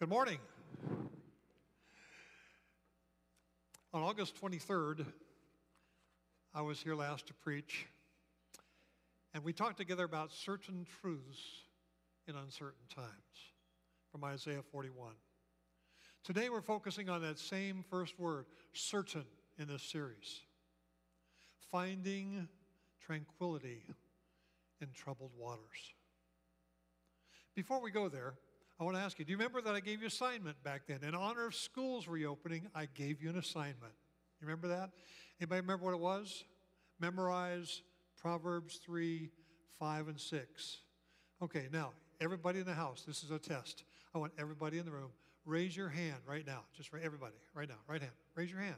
Good morning. On August 23rd, I was here last to preach, and we talked together about certain truths in uncertain times from Isaiah 41. Today, we're focusing on that same first word, certain, in this series. Finding tranquility in troubled waters. Before we go there, I want to ask you, do you remember that I gave you assignment back then? In honor of schools reopening, I gave you an assignment. You remember that? Anybody remember what it was? Memorize Proverbs 3, 5, and 6. Okay, now, everybody in the house, this is a test. I want everybody in the room, raise your hand right now. Just for everybody, right now, right hand. Raise your hand,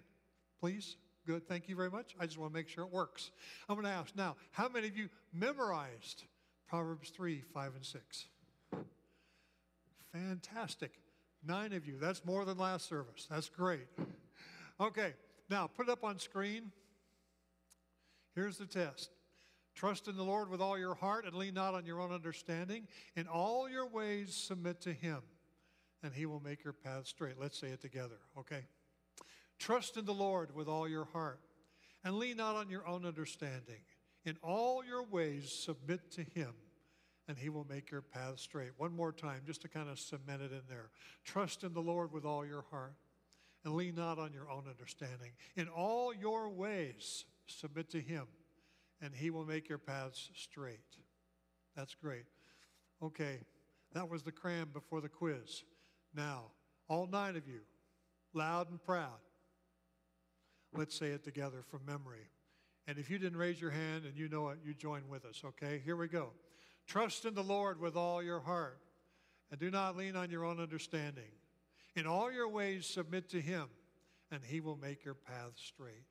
please. Good, thank you very much. I just want to make sure it works. I'm going to ask now, how many of you memorized Proverbs 3, 5, and 6? Fantastic. Nine of you. That's more than last service. That's great. Okay, now put it up on screen. Here's the test. Trust in the Lord with all your heart and lean not on your own understanding. In all your ways, submit to Him, and He will make your path straight. Let's say it together, okay? Trust in the Lord with all your heart and lean not on your own understanding. In all your ways, submit to Him and he will make your path straight. One more time, just to kind of cement it in there. Trust in the Lord with all your heart and lean not on your own understanding. In all your ways, submit to him, and he will make your paths straight. That's great. Okay, that was the cram before the quiz. Now, all nine of you, loud and proud, let's say it together from memory. And if you didn't raise your hand and you know it, you join with us, okay? Here we go. Trust in the Lord with all your heart, and do not lean on your own understanding. In all your ways, submit to Him, and He will make your path straight.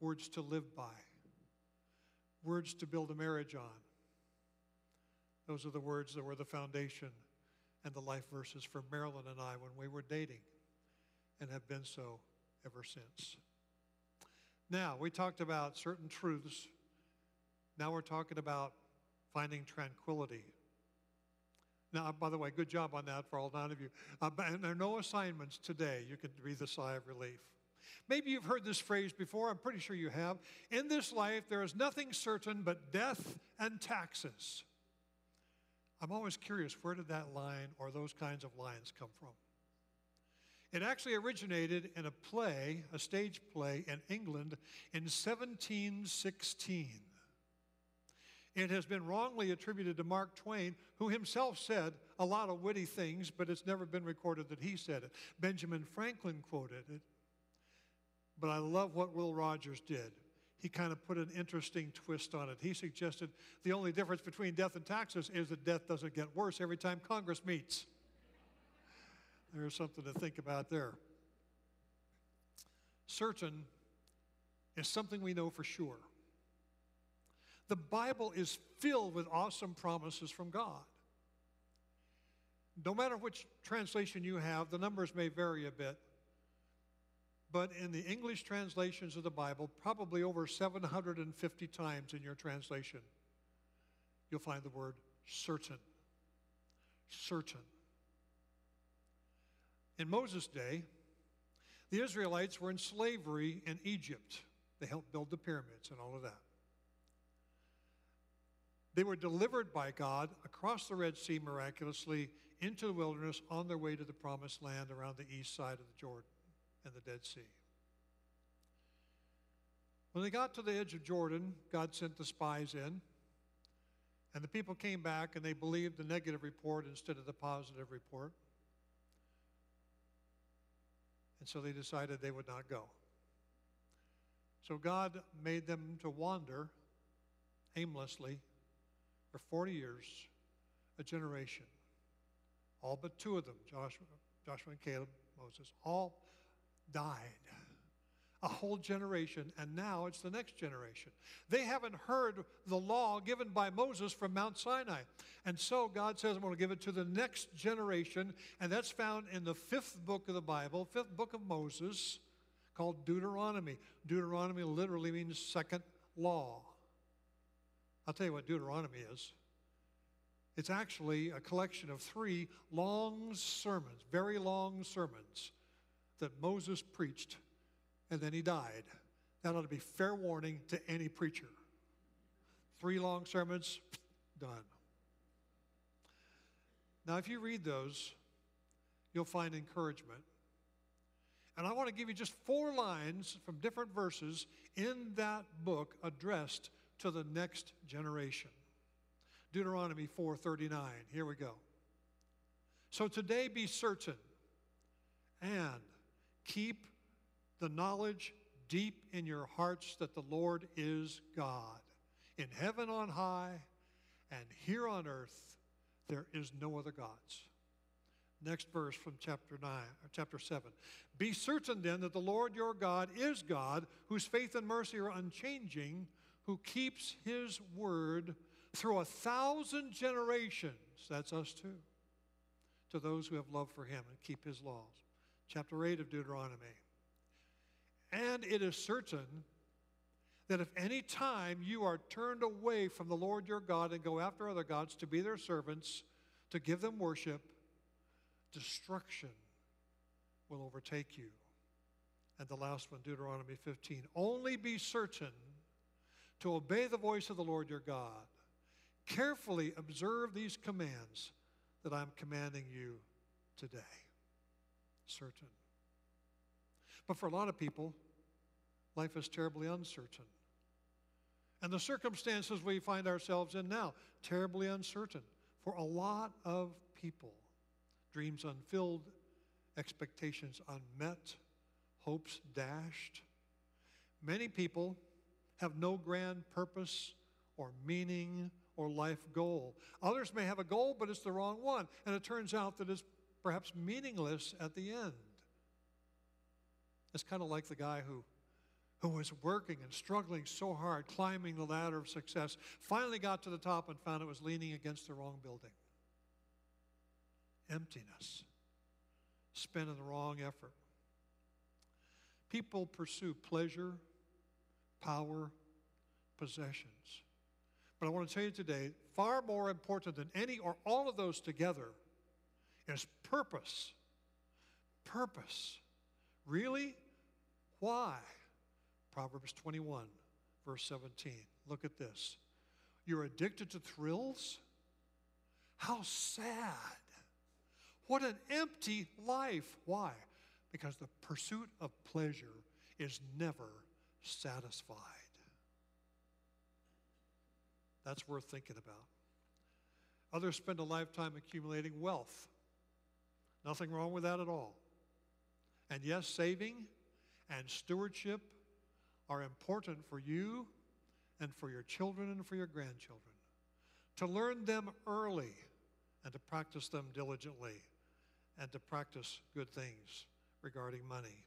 Words to live by, words to build a marriage on. Those are the words that were the foundation and the life verses for Marilyn and I when we were dating, and have been so ever since. Now, we talked about certain truths. Now we're talking about finding tranquility. Now, by the way, good job on that for all nine of you. Uh, and there are no assignments today. You can breathe a sigh of relief. Maybe you've heard this phrase before. I'm pretty sure you have. In this life, there is nothing certain but death and taxes. I'm always curious where did that line or those kinds of lines come from? It actually originated in a play, a stage play in England in 1716. It has been wrongly attributed to Mark Twain, who himself said a lot of witty things, but it's never been recorded that he said it. Benjamin Franklin quoted it. But I love what Will Rogers did. He kind of put an interesting twist on it. He suggested the only difference between death and taxes is that death doesn't get worse every time Congress meets. There's something to think about there. Certain is something we know for sure. The Bible is filled with awesome promises from God. No matter which translation you have, the numbers may vary a bit. But in the English translations of the Bible, probably over 750 times in your translation, you'll find the word certain. Certain. In Moses' day, the Israelites were in slavery in Egypt. They helped build the pyramids and all of that. They were delivered by God across the Red Sea miraculously into the wilderness on their way to the promised land around the east side of the Jordan and the Dead Sea. When they got to the edge of Jordan, God sent the spies in, and the people came back and they believed the negative report instead of the positive report. And so they decided they would not go. So God made them to wander aimlessly for 40 years, a generation. All but two of them, Joshua, Joshua and Caleb, Moses, all died. A whole generation, and now it's the next generation. They haven't heard the law given by Moses from Mount Sinai. And so God says, I'm going to give it to the next generation, and that's found in the fifth book of the Bible, fifth book of Moses, called Deuteronomy. Deuteronomy literally means second law. I'll tell you what Deuteronomy is It's actually a collection of three long sermons, very long sermons that Moses preached, and then he died. That ought to be fair warning to any preacher. Three long sermons, done. Now, if you read those, you'll find encouragement. And I want to give you just four lines from different verses in that book addressed to the next generation. Deuteronomy 4:39. Here we go. So today be certain and keep the knowledge deep in your hearts that the Lord is God. In heaven on high and here on earth there is no other gods. Next verse from chapter 9 or chapter 7. Be certain then that the Lord your God is God, whose faith and mercy are unchanging, who keeps his word through a thousand generations. That's us too. To those who have love for him and keep his laws. Chapter 8 of Deuteronomy. And it is certain that if any time you are turned away from the Lord your God and go after other gods to be their servants, to give them worship, destruction will overtake you. And the last one, Deuteronomy 15. Only be certain to obey the voice of the Lord your God. Carefully observe these commands that I'm commanding you today. Certain. But for a lot of people, life is terribly uncertain. And the circumstances we find ourselves in now, terribly uncertain for a lot of people. Dreams unfilled, expectations unmet, hopes dashed. Many people have no grand purpose or meaning or life goal. Others may have a goal, but it's the wrong one, and it turns out that it's perhaps meaningless at the end. It's kind of like the guy who, who was working and struggling so hard, climbing the ladder of success, finally got to the top and found it was leaning against the wrong building. Emptiness, spent in the wrong effort. People pursue pleasure, power, possessions. But I want to tell you today far more important than any or all of those together is purpose. Purpose. Really? Why? Proverbs 21, verse 17. Look at this. You're addicted to thrills? How sad. What an empty life. Why? Because the pursuit of pleasure is never satisfied. That's worth thinking about. Others spend a lifetime accumulating wealth. Nothing wrong with that at all. And yes, saving and stewardship are important for you and for your children and for your grandchildren. To learn them early and to practice them diligently and to practice good things regarding money.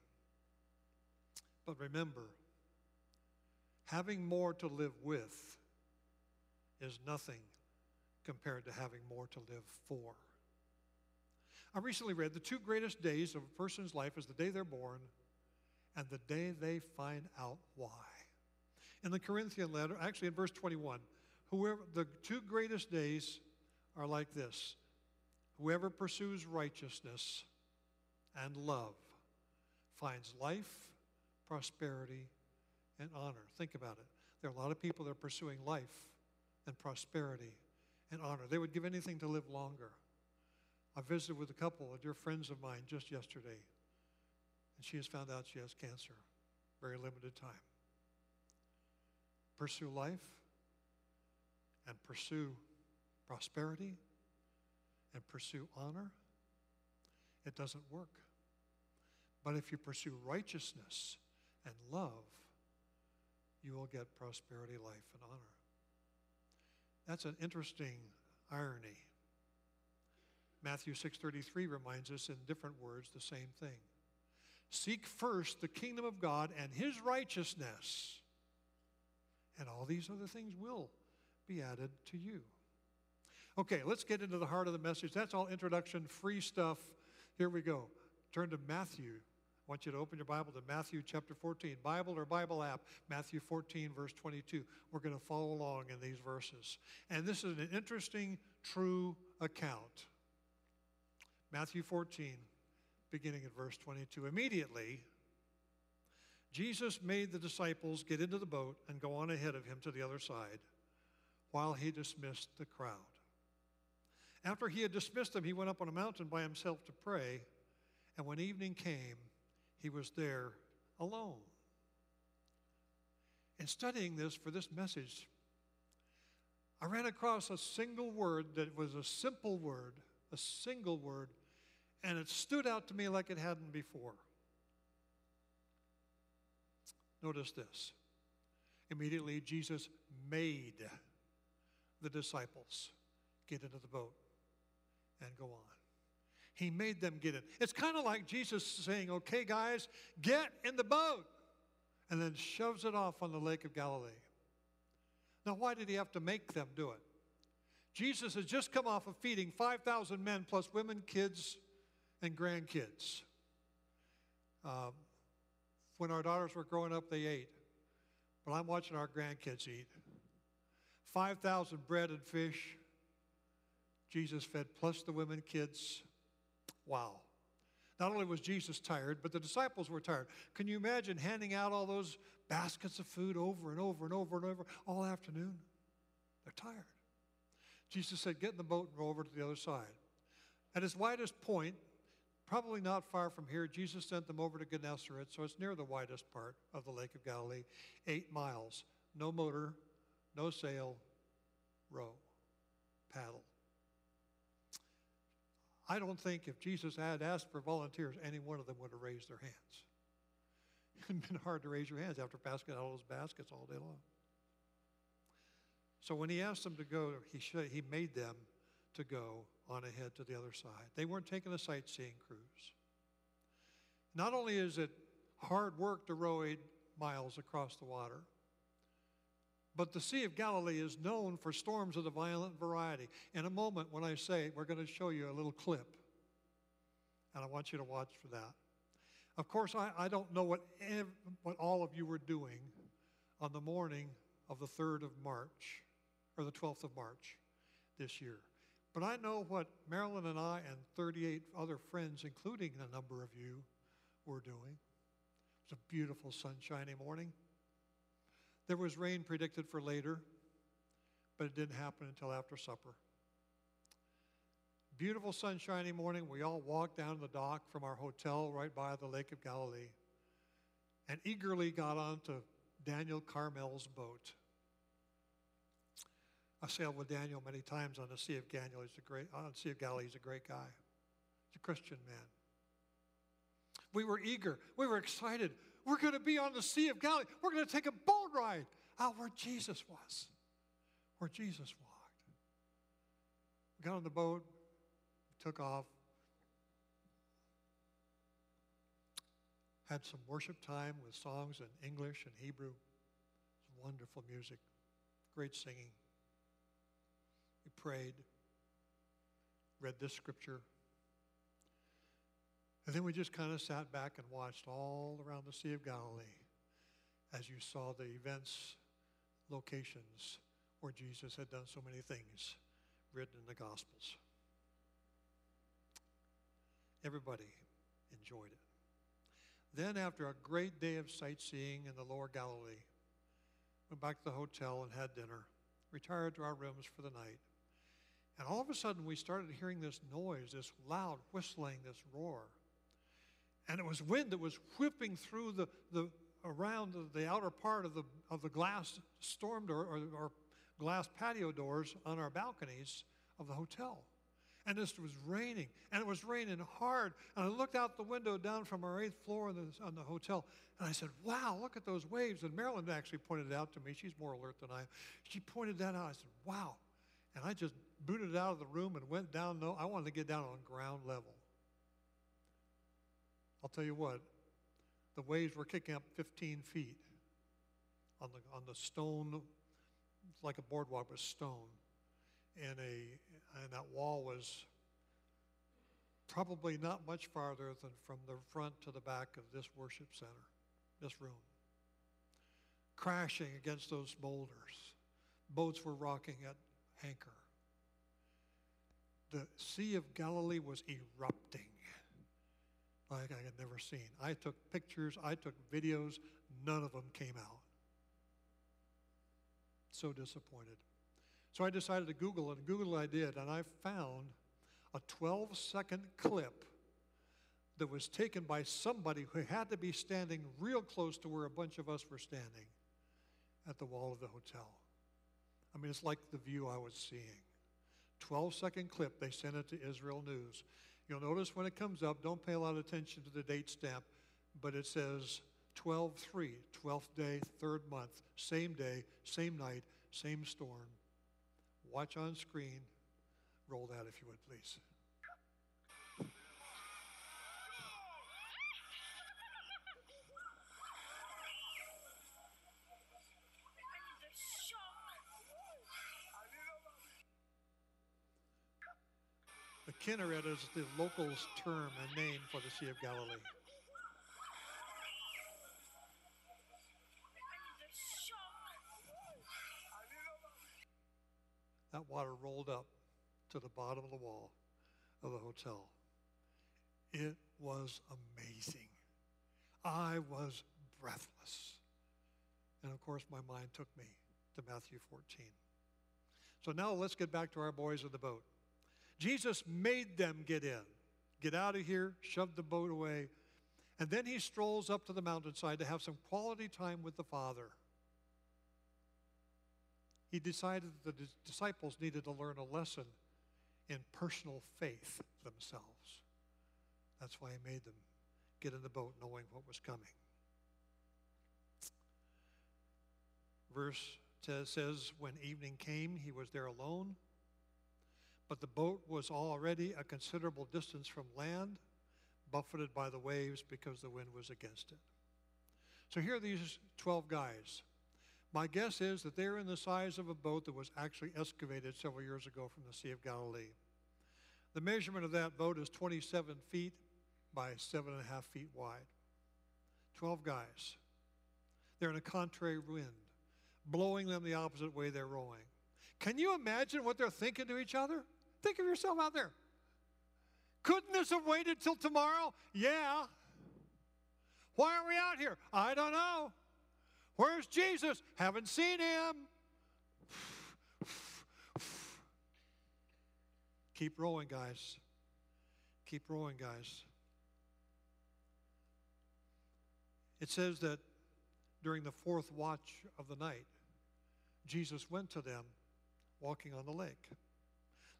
But remember, having more to live with is nothing compared to having more to live for. I recently read the two greatest days of a person's life is the day they're born and the day they find out why. In the Corinthian letter, actually in verse 21, whoever the two greatest days are like this. Whoever pursues righteousness and love finds life, prosperity, and honor. Think about it. There are a lot of people that are pursuing life and prosperity and honor. They would give anything to live longer. I visited with a couple of dear friends of mine just yesterday, and she has found out she has cancer. Very limited time. Pursue life and pursue prosperity and pursue honor. It doesn't work. But if you pursue righteousness and love, you will get prosperity, life, and honor. That's an interesting irony. Matthew 6:33 reminds us in different words the same thing. Seek first the kingdom of God and his righteousness, and all these other things will be added to you. Okay, let's get into the heart of the message. That's all introduction, free stuff. Here we go. Turn to Matthew. Want you to open your Bible to Matthew chapter 14. Bible or Bible app, Matthew 14, verse 22. We're going to follow along in these verses. And this is an interesting, true account. Matthew 14, beginning at verse 22. Immediately, Jesus made the disciples get into the boat and go on ahead of him to the other side while he dismissed the crowd. After he had dismissed them, he went up on a mountain by himself to pray, and when evening came, he was there alone. In studying this for this message, I ran across a single word that was a simple word, a single word, and it stood out to me like it hadn't before. Notice this. Immediately, Jesus made the disciples get into the boat and go on. He made them get in. It's kind of like Jesus saying, okay, guys, get in the boat, and then shoves it off on the Lake of Galilee. Now, why did he have to make them do it? Jesus has just come off of feeding 5,000 men plus women, kids, and grandkids. Um, when our daughters were growing up, they ate. But I'm watching our grandkids eat. 5,000 bread and fish. Jesus fed, plus the women, kids. Wow. Not only was Jesus tired, but the disciples were tired. Can you imagine handing out all those baskets of food over and over and over and over all afternoon? They're tired. Jesus said, Get in the boat and row over to the other side. At his widest point, probably not far from here, Jesus sent them over to Gennesaret, so it's near the widest part of the Lake of Galilee, eight miles. No motor, no sail, row, paddle. I don't think if Jesus had asked for volunteers, any one of them would have raised their hands. It would have been hard to raise your hands after passing out all those baskets all day long. So when he asked them to go, he, should, he made them to go on ahead to the other side. They weren't taking a sightseeing cruise. Not only is it hard work to row eight miles across the water, but the Sea of Galilee is known for storms of the violent variety. In a moment, when I say, we're going to show you a little clip, and I want you to watch for that. Of course, I, I don't know what, ev- what all of you were doing on the morning of the 3rd of March, or the 12th of March this year. But I know what Marilyn and I and 38 other friends, including a number of you, were doing. It was a beautiful, sunshiny morning. There was rain predicted for later, but it didn't happen until after supper. Beautiful, sunshiny morning. We all walked down the dock from our hotel right by the Lake of Galilee and eagerly got onto Daniel Carmel's boat. I sailed with Daniel many times on the Sea of Galilee. He's a great, on Sea of Galilee. He's a great guy. He's a Christian man. We were eager. We were excited. We're going to be on the Sea of Galilee. We're going to take a boat ride out where Jesus was, where Jesus walked. We got on the boat, took off, had some worship time with songs in English and Hebrew. Wonderful music, great singing. We prayed, read this scripture. And then we just kind of sat back and watched all around the Sea of Galilee as you saw the events, locations where Jesus had done so many things written in the Gospels. Everybody enjoyed it. Then, after a great day of sightseeing in the lower Galilee, went back to the hotel and had dinner, retired to our rooms for the night. And all of a sudden, we started hearing this noise, this loud whistling, this roar. And it was wind that was whipping through the, the around the, the outer part of the, of the glass storm door or, or glass patio doors on our balconies of the hotel. And this was raining, and it was raining hard. And I looked out the window down from our eighth floor on the, on the hotel, and I said, Wow, look at those waves. And Marilyn actually pointed it out to me. She's more alert than I am. She pointed that out. I said, Wow. And I just booted out of the room and went down. No, I wanted to get down on ground level. I'll tell you what, the waves were kicking up 15 feet on the, on the stone, like a boardwalk with stone. And, a, and that wall was probably not much farther than from the front to the back of this worship center, this room. Crashing against those boulders. Boats were rocking at anchor. The Sea of Galilee was erupting like I had never seen. I took pictures, I took videos, none of them came out. So disappointed. So I decided to Google and Google I did, and I found a 12 second clip that was taken by somebody who had to be standing real close to where a bunch of us were standing at the wall of the hotel. I mean, it's like the view I was seeing. 12 second clip, they sent it to Israel News. You'll notice when it comes up, don't pay a lot of attention to the date stamp, but it says 12 3, 12th day, third month, same day, same night, same storm. Watch on screen. Roll that if you would, please. The Kinneret is the locals' term and name for the Sea of Galilee. That water rolled up to the bottom of the wall of the hotel. It was amazing. I was breathless. And of course, my mind took me to Matthew 14. So now let's get back to our boys in the boat. Jesus made them get in, get out of here, shove the boat away, and then he strolls up to the mountainside to have some quality time with the Father. He decided that the disciples needed to learn a lesson in personal faith themselves. That's why he made them get in the boat knowing what was coming. Verse says, When evening came, he was there alone. But the boat was already a considerable distance from land, buffeted by the waves because the wind was against it. So here are these 12 guys. My guess is that they're in the size of a boat that was actually excavated several years ago from the Sea of Galilee. The measurement of that boat is 27 feet by 7.5 feet wide. 12 guys. They're in a contrary wind, blowing them the opposite way they're rowing. Can you imagine what they're thinking to each other? Think of yourself out there. Couldn't this have waited till tomorrow? Yeah. Why are we out here? I don't know. Where's Jesus? Haven't seen him. Keep rowing, guys. Keep rowing, guys. It says that during the fourth watch of the night, Jesus went to them walking on the lake.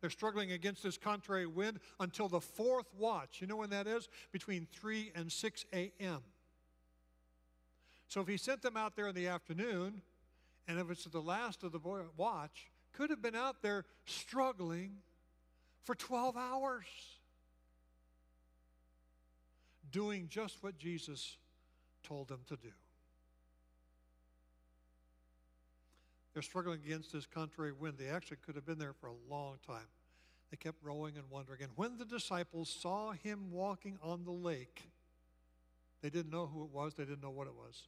They're struggling against this contrary wind until the fourth watch. You know when that is? Between 3 and 6 a.m. So if he sent them out there in the afternoon, and if it's the last of the watch, could have been out there struggling for 12 hours, doing just what Jesus told them to do. They're struggling against this contrary wind. They actually could have been there for a long time. They kept rowing and wondering. And when the disciples saw him walking on the lake, they didn't know who it was, they didn't know what it was.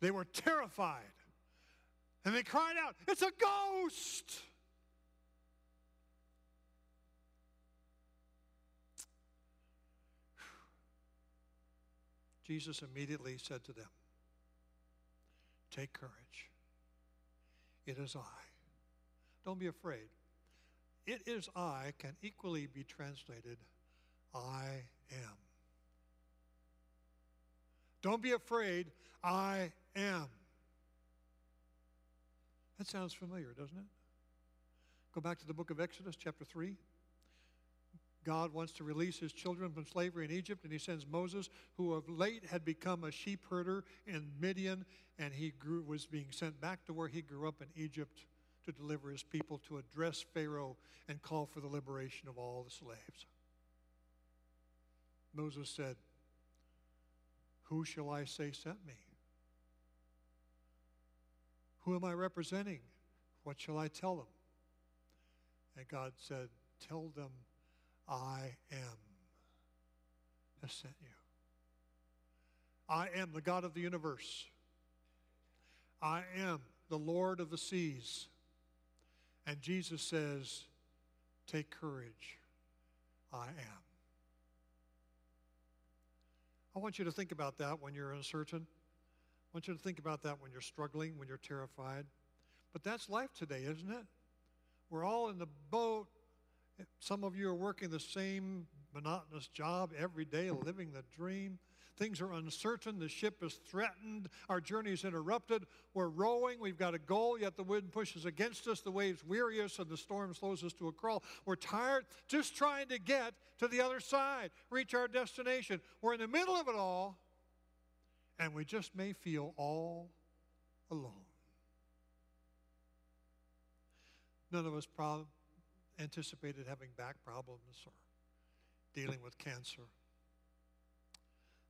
They were terrified. And they cried out, It's a ghost! Jesus immediately said to them, Take courage. It is I. Don't be afraid. It is I can equally be translated, I am. Don't be afraid, I am. That sounds familiar, doesn't it? Go back to the book of Exodus, chapter 3. God wants to release his children from slavery in Egypt, and he sends Moses, who of late had become a sheep herder in Midian, and he grew, was being sent back to where he grew up in Egypt to deliver his people, to address Pharaoh and call for the liberation of all the slaves. Moses said, Who shall I say sent me? Who am I representing? What shall I tell them? And God said, Tell them I am has sent you. I am the God of the universe. I am the Lord of the seas. And Jesus says, Take courage. I am. I want you to think about that when you're uncertain. I want you to think about that when you're struggling, when you're terrified. But that's life today, isn't it? We're all in the boat. Some of you are working the same monotonous job every day, living the dream. Things are uncertain. The ship is threatened. Our journey is interrupted. We're rowing. We've got a goal, yet the wind pushes against us. The waves weary us, and the storm slows us to a crawl. We're tired just trying to get to the other side, reach our destination. We're in the middle of it all, and we just may feel all alone. None of us prob- anticipated having back problems or dealing with cancer.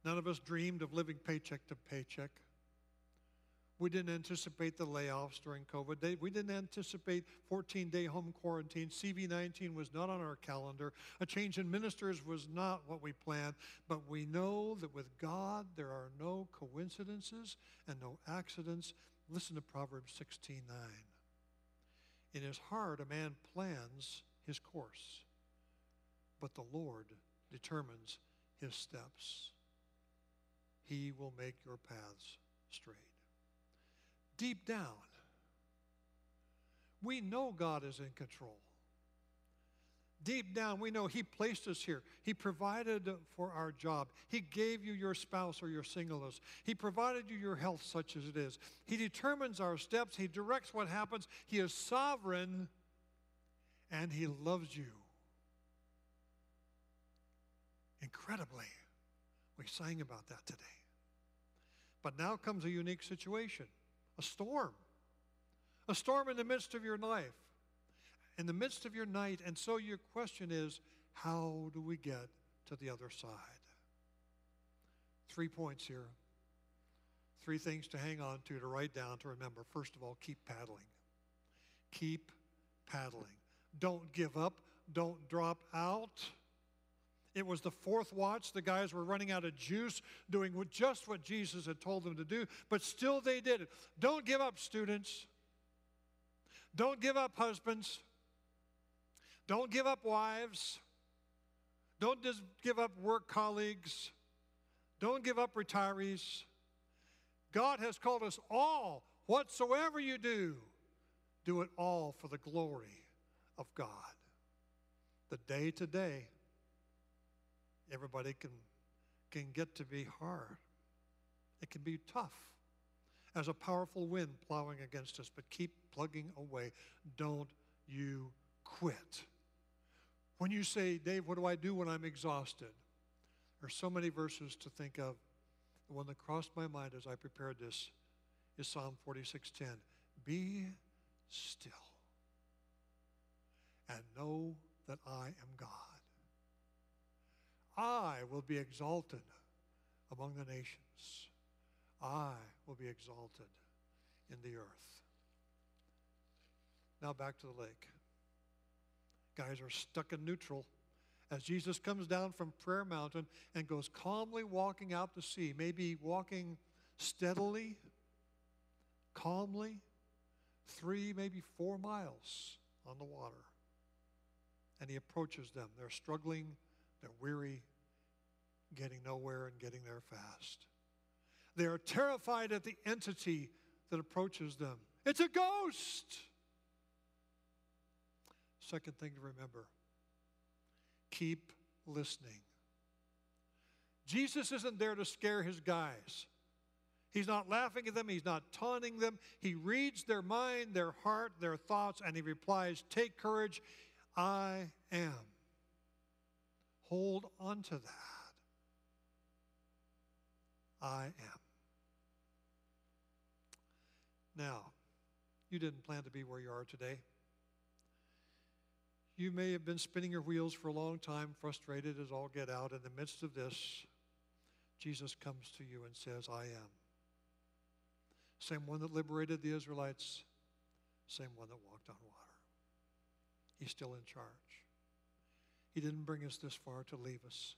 None of us dreamed of living paycheck to paycheck. We didn't anticipate the layoffs during COVID. We didn't anticipate 14 day home quarantine. CV 19 was not on our calendar. A change in ministers was not what we planned. But we know that with God, there are no coincidences and no accidents. Listen to Proverbs 16 9. In his heart, a man plans his course, but the Lord determines his steps. He will make your paths straight. Deep down, we know God is in control. Deep down, we know He placed us here. He provided for our job. He gave you your spouse or your singleness. He provided you your health, such as it is. He determines our steps. He directs what happens. He is sovereign and He loves you. Incredibly, we sang about that today. But now comes a unique situation a storm. A storm in the midst of your life, in the midst of your night. And so your question is how do we get to the other side? Three points here. Three things to hang on to, to write down, to remember. First of all, keep paddling. Keep paddling. Don't give up. Don't drop out. It was the fourth watch. The guys were running out of juice, doing just what Jesus had told them to do, but still they did it. Don't give up, students. Don't give up, husbands. Don't give up, wives. Don't just give up work colleagues. Don't give up, retirees. God has called us all, whatsoever you do, do it all for the glory of God. The day to day, everybody can, can get to be hard. It can be tough as a powerful wind plowing against us, but keep plugging away. Don't you quit. When you say, Dave, what do I do when I'm exhausted? There's so many verses to think of. The one that crossed my mind as I prepared this is Psalm 46:10. Be still and know that I am God. I will be exalted among the nations. I will be exalted in the earth. Now back to the lake. Guys are stuck in neutral as Jesus comes down from Prayer Mountain and goes calmly walking out to sea, maybe walking steadily, calmly, three, maybe four miles on the water. And he approaches them. They're struggling, they're weary, getting nowhere and getting there fast. They are terrified at the entity that approaches them. It's a ghost. Second thing to remember keep listening. Jesus isn't there to scare his guys. He's not laughing at them, he's not taunting them. He reads their mind, their heart, their thoughts, and he replies, Take courage, I am. Hold on to that. I am. Now, you didn't plan to be where you are today. You may have been spinning your wheels for a long time, frustrated as all get out. In the midst of this, Jesus comes to you and says, I am. Same one that liberated the Israelites, same one that walked on water. He's still in charge. He didn't bring us this far to leave us.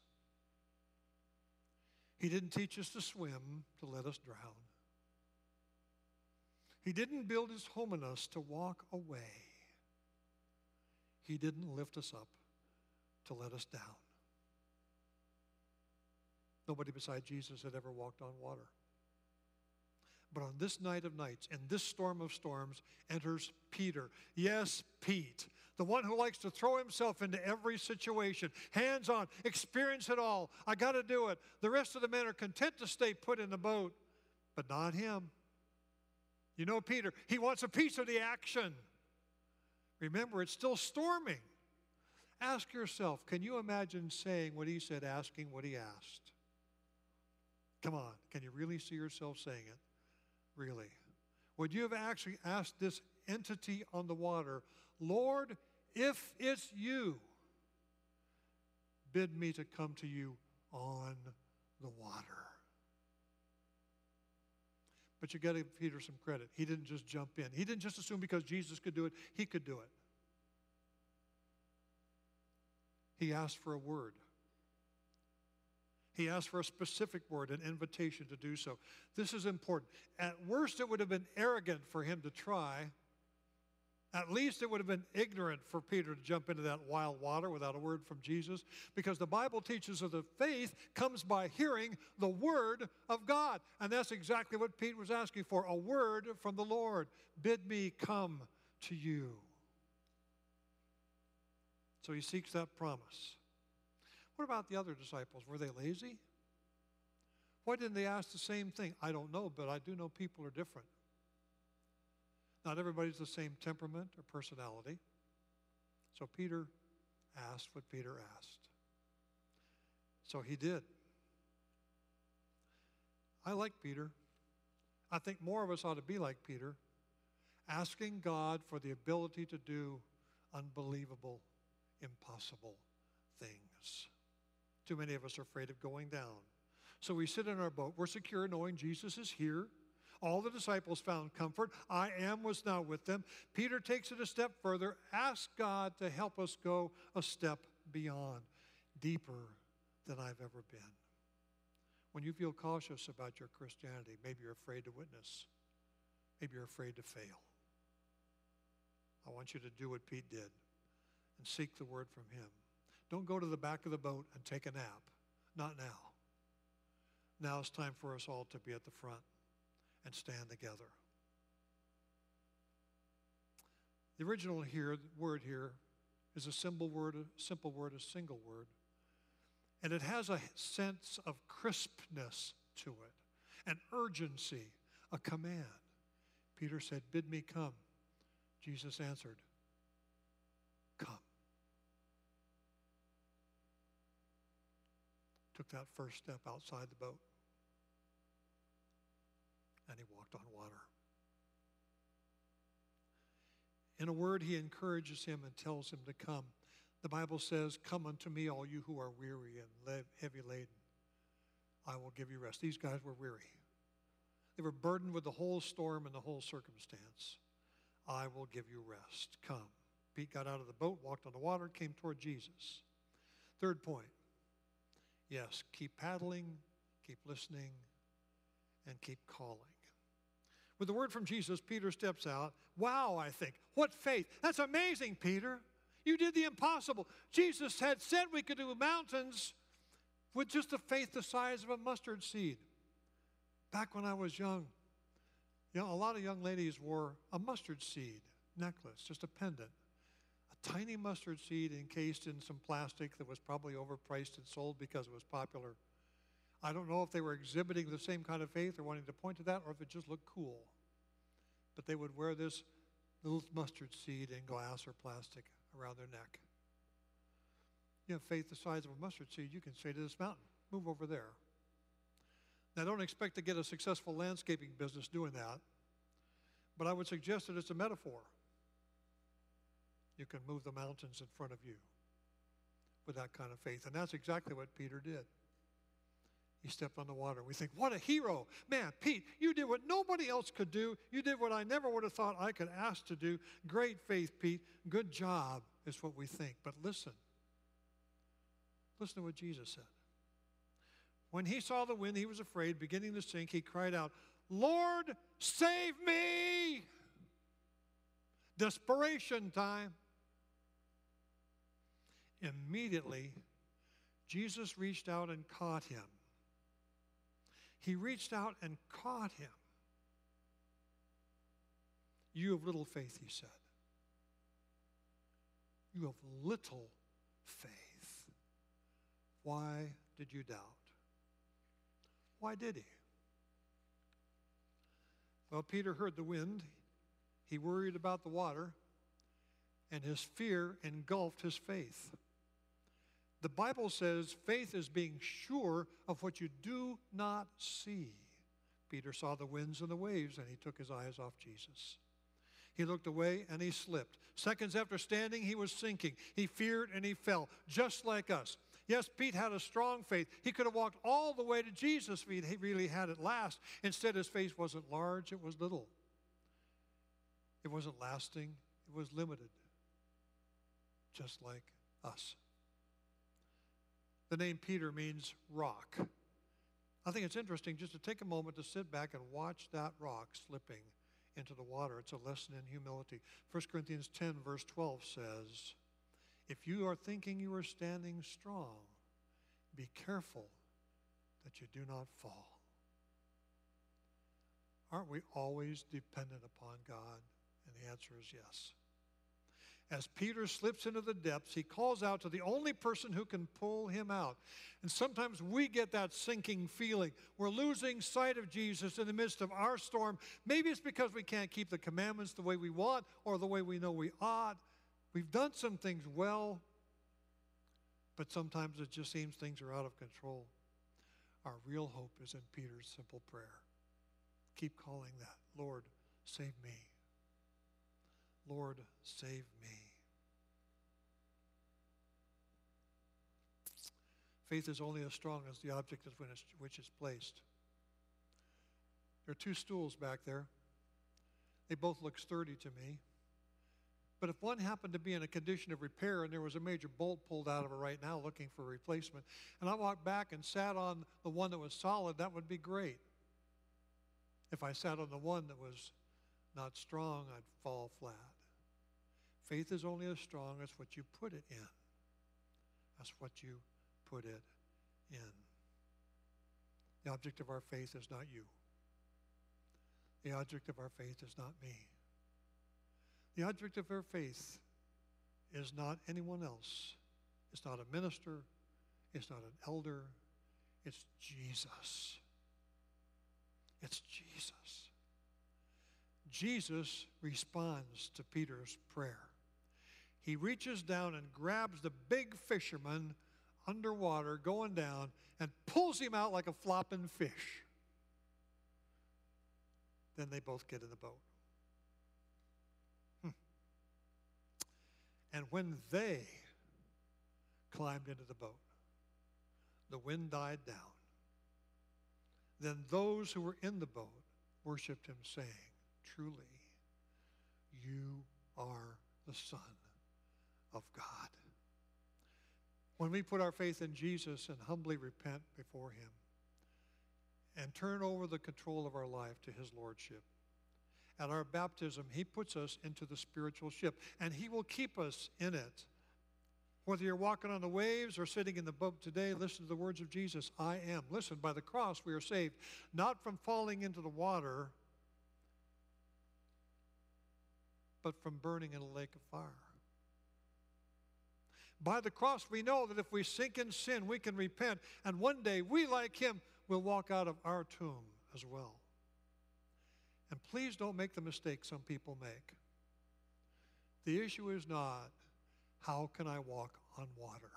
He didn't teach us to swim to let us drown. He didn't build his home in us to walk away. He didn't lift us up to let us down. Nobody beside Jesus had ever walked on water. But on this night of nights, in this storm of storms, enters Peter. Yes, Pete, the one who likes to throw himself into every situation, hands on, experience it all. I got to do it. The rest of the men are content to stay put in the boat, but not him. You know, Peter, he wants a piece of the action. Remember, it's still storming. Ask yourself can you imagine saying what he said, asking what he asked? Come on, can you really see yourself saying it? Really? Would you have actually asked this entity on the water, Lord, if it's you, bid me to come to you on the water? But you got to give Peter some credit. He didn't just jump in. He didn't just assume because Jesus could do it, he could do it. He asked for a word. He asked for a specific word, an invitation to do so. This is important. At worst, it would have been arrogant for him to try. At least it would have been ignorant for Peter to jump into that wild water without a word from Jesus, because the Bible teaches that the faith comes by hearing the word of God. And that's exactly what Peter was asking for a word from the Lord. Bid me come to you. So he seeks that promise. What about the other disciples? Were they lazy? Why didn't they ask the same thing? I don't know, but I do know people are different. Not everybody's the same temperament or personality. So Peter asked what Peter asked. So he did. I like Peter. I think more of us ought to be like Peter, asking God for the ability to do unbelievable, impossible things. Too many of us are afraid of going down. So we sit in our boat. We're secure knowing Jesus is here. All the disciples found comfort. I am was now with them. Peter takes it a step further. Ask God to help us go a step beyond, deeper than I've ever been. When you feel cautious about your Christianity, maybe you're afraid to witness, maybe you're afraid to fail. I want you to do what Pete did and seek the word from him. Don't go to the back of the boat and take a nap. Not now. Now it's time for us all to be at the front and stand together. The original here, word here, is a simple word, a simple word, a single word. And it has a sense of crispness to it, an urgency, a command. Peter said, Bid me come. Jesus answered, Come. took that first step outside the boat. And he walked on water. In a word, he encourages him and tells him to come. The Bible says, Come unto me, all you who are weary and heavy laden. I will give you rest. These guys were weary. They were burdened with the whole storm and the whole circumstance. I will give you rest. Come. Pete got out of the boat, walked on the water, came toward Jesus. Third point Yes, keep paddling, keep listening, and keep calling. With the word from Jesus, Peter steps out. Wow, I think. What faith. That's amazing, Peter. You did the impossible. Jesus had said we could do mountains with just a faith the size of a mustard seed. Back when I was young, you know, a lot of young ladies wore a mustard seed necklace, just a pendant A tiny mustard seed encased in some plastic that was probably overpriced and sold because it was popular. I don't know if they were exhibiting the same kind of faith or wanting to point to that or if it just looked cool. But they would wear this little mustard seed in glass or plastic around their neck. You have faith the size of a mustard seed, you can say to this mountain, move over there. Now, don't expect to get a successful landscaping business doing that, but I would suggest that it's a metaphor you can move the mountains in front of you with that kind of faith. And that's exactly what Peter did. He stepped on the water. We think, what a hero. Man, Pete, you did what nobody else could do. You did what I never would have thought I could ask to do. Great faith, Pete. Good job, is what we think. But listen, Listen to what Jesus said. When he saw the wind, he was afraid, beginning to sink. He cried out, Lord, save me! Desperation time. Immediately, Jesus reached out and caught him. He reached out and caught him. You have little faith, he said. You have little faith. Why did you doubt? Why did he? Well, Peter heard the wind. He worried about the water, and his fear engulfed his faith. The Bible says faith is being sure of what you do not see. Peter saw the winds and the waves, and he took his eyes off Jesus. He looked away and he slipped. Seconds after standing, he was sinking. He feared and he fell, just like us. Yes, Pete had a strong faith. He could have walked all the way to Jesus if he really had it last. Instead, his faith wasn't large, it was little. It wasn't lasting, it was limited, just like us. The name Peter means rock. I think it's interesting just to take a moment to sit back and watch that rock slipping into the water. It's a lesson in humility. 1 Corinthians 10, verse 12 says, If you are thinking you are standing strong, be careful that you do not fall. Aren't we always dependent upon God? And the answer is yes. As Peter slips into the depths, he calls out to the only person who can pull him out. And sometimes we get that sinking feeling. We're losing sight of Jesus in the midst of our storm. Maybe it's because we can't keep the commandments the way we want or the way we know we ought. We've done some things well, but sometimes it just seems things are out of control. Our real hope is in Peter's simple prayer. Keep calling that, Lord, save me. Lord, save me. Faith is only as strong as the object of which it's placed. There are two stools back there. They both look sturdy to me. But if one happened to be in a condition of repair and there was a major bolt pulled out of it right now looking for a replacement, and I walked back and sat on the one that was solid, that would be great. If I sat on the one that was not strong, I'd fall flat. Faith is only as strong as what you put it in. That's what you put it in. The object of our faith is not you. The object of our faith is not me. The object of our faith is not anyone else. It's not a minister. It's not an elder. It's Jesus. It's Jesus. Jesus responds to Peter's prayer. He reaches down and grabs the big fisherman underwater, going down, and pulls him out like a flopping fish. Then they both get in the boat. Hmm. And when they climbed into the boat, the wind died down. Then those who were in the boat worshiped him, saying, Truly, you are the Son of God. When we put our faith in Jesus and humbly repent before Him and turn over the control of our life to His Lordship, at our baptism, He puts us into the spiritual ship and He will keep us in it. Whether you're walking on the waves or sitting in the boat today, listen to the words of Jesus I am. Listen, by the cross we are saved, not from falling into the water, but from burning in a lake of fire. By the cross, we know that if we sink in sin, we can repent, and one day we, like him, will walk out of our tomb as well. And please don't make the mistake some people make. The issue is not, how can I walk on water?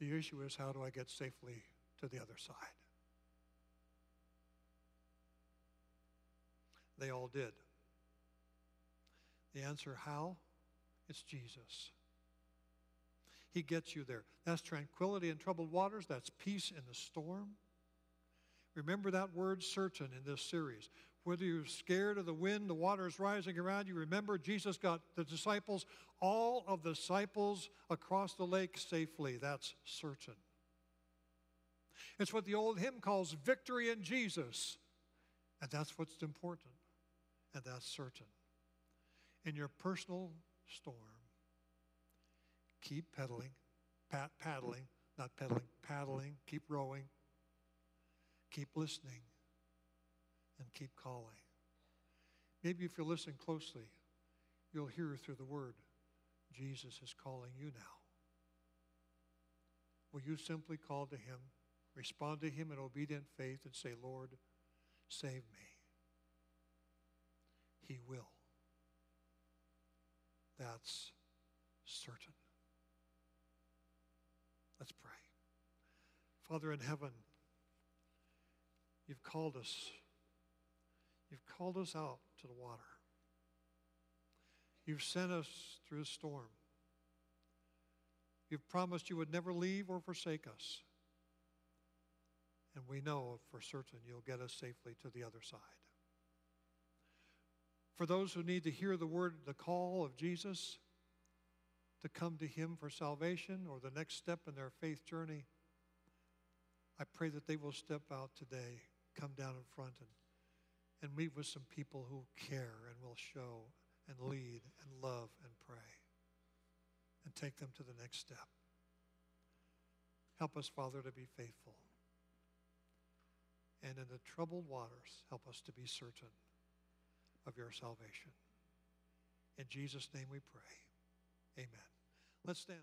The issue is, how do I get safely to the other side? They all did. The answer, how? It's Jesus. He gets you there. That's tranquility in troubled waters. That's peace in the storm. Remember that word certain in this series. Whether you're scared of the wind, the water is rising around you, remember Jesus got the disciples, all of the disciples across the lake safely. That's certain. It's what the old hymn calls victory in Jesus. And that's what's important. And that's certain. In your personal storm, keep pedaling, pat, paddling, not pedaling, paddling, keep rowing, keep listening, and keep calling. Maybe if you listen closely, you'll hear through the word, Jesus is calling you now. Will you simply call to him, respond to him in obedient faith, and say, Lord, save me? He will. That's certain. Let's pray. Father in heaven, you've called us. You've called us out to the water. You've sent us through a storm. You've promised you would never leave or forsake us. And we know for certain you'll get us safely to the other side. For those who need to hear the word, the call of Jesus to come to Him for salvation or the next step in their faith journey, I pray that they will step out today, come down in front, and, and meet with some people who care and will show and lead and love and pray and take them to the next step. Help us, Father, to be faithful. And in the troubled waters, help us to be certain of your salvation. In Jesus' name we pray. Amen. Let's stand.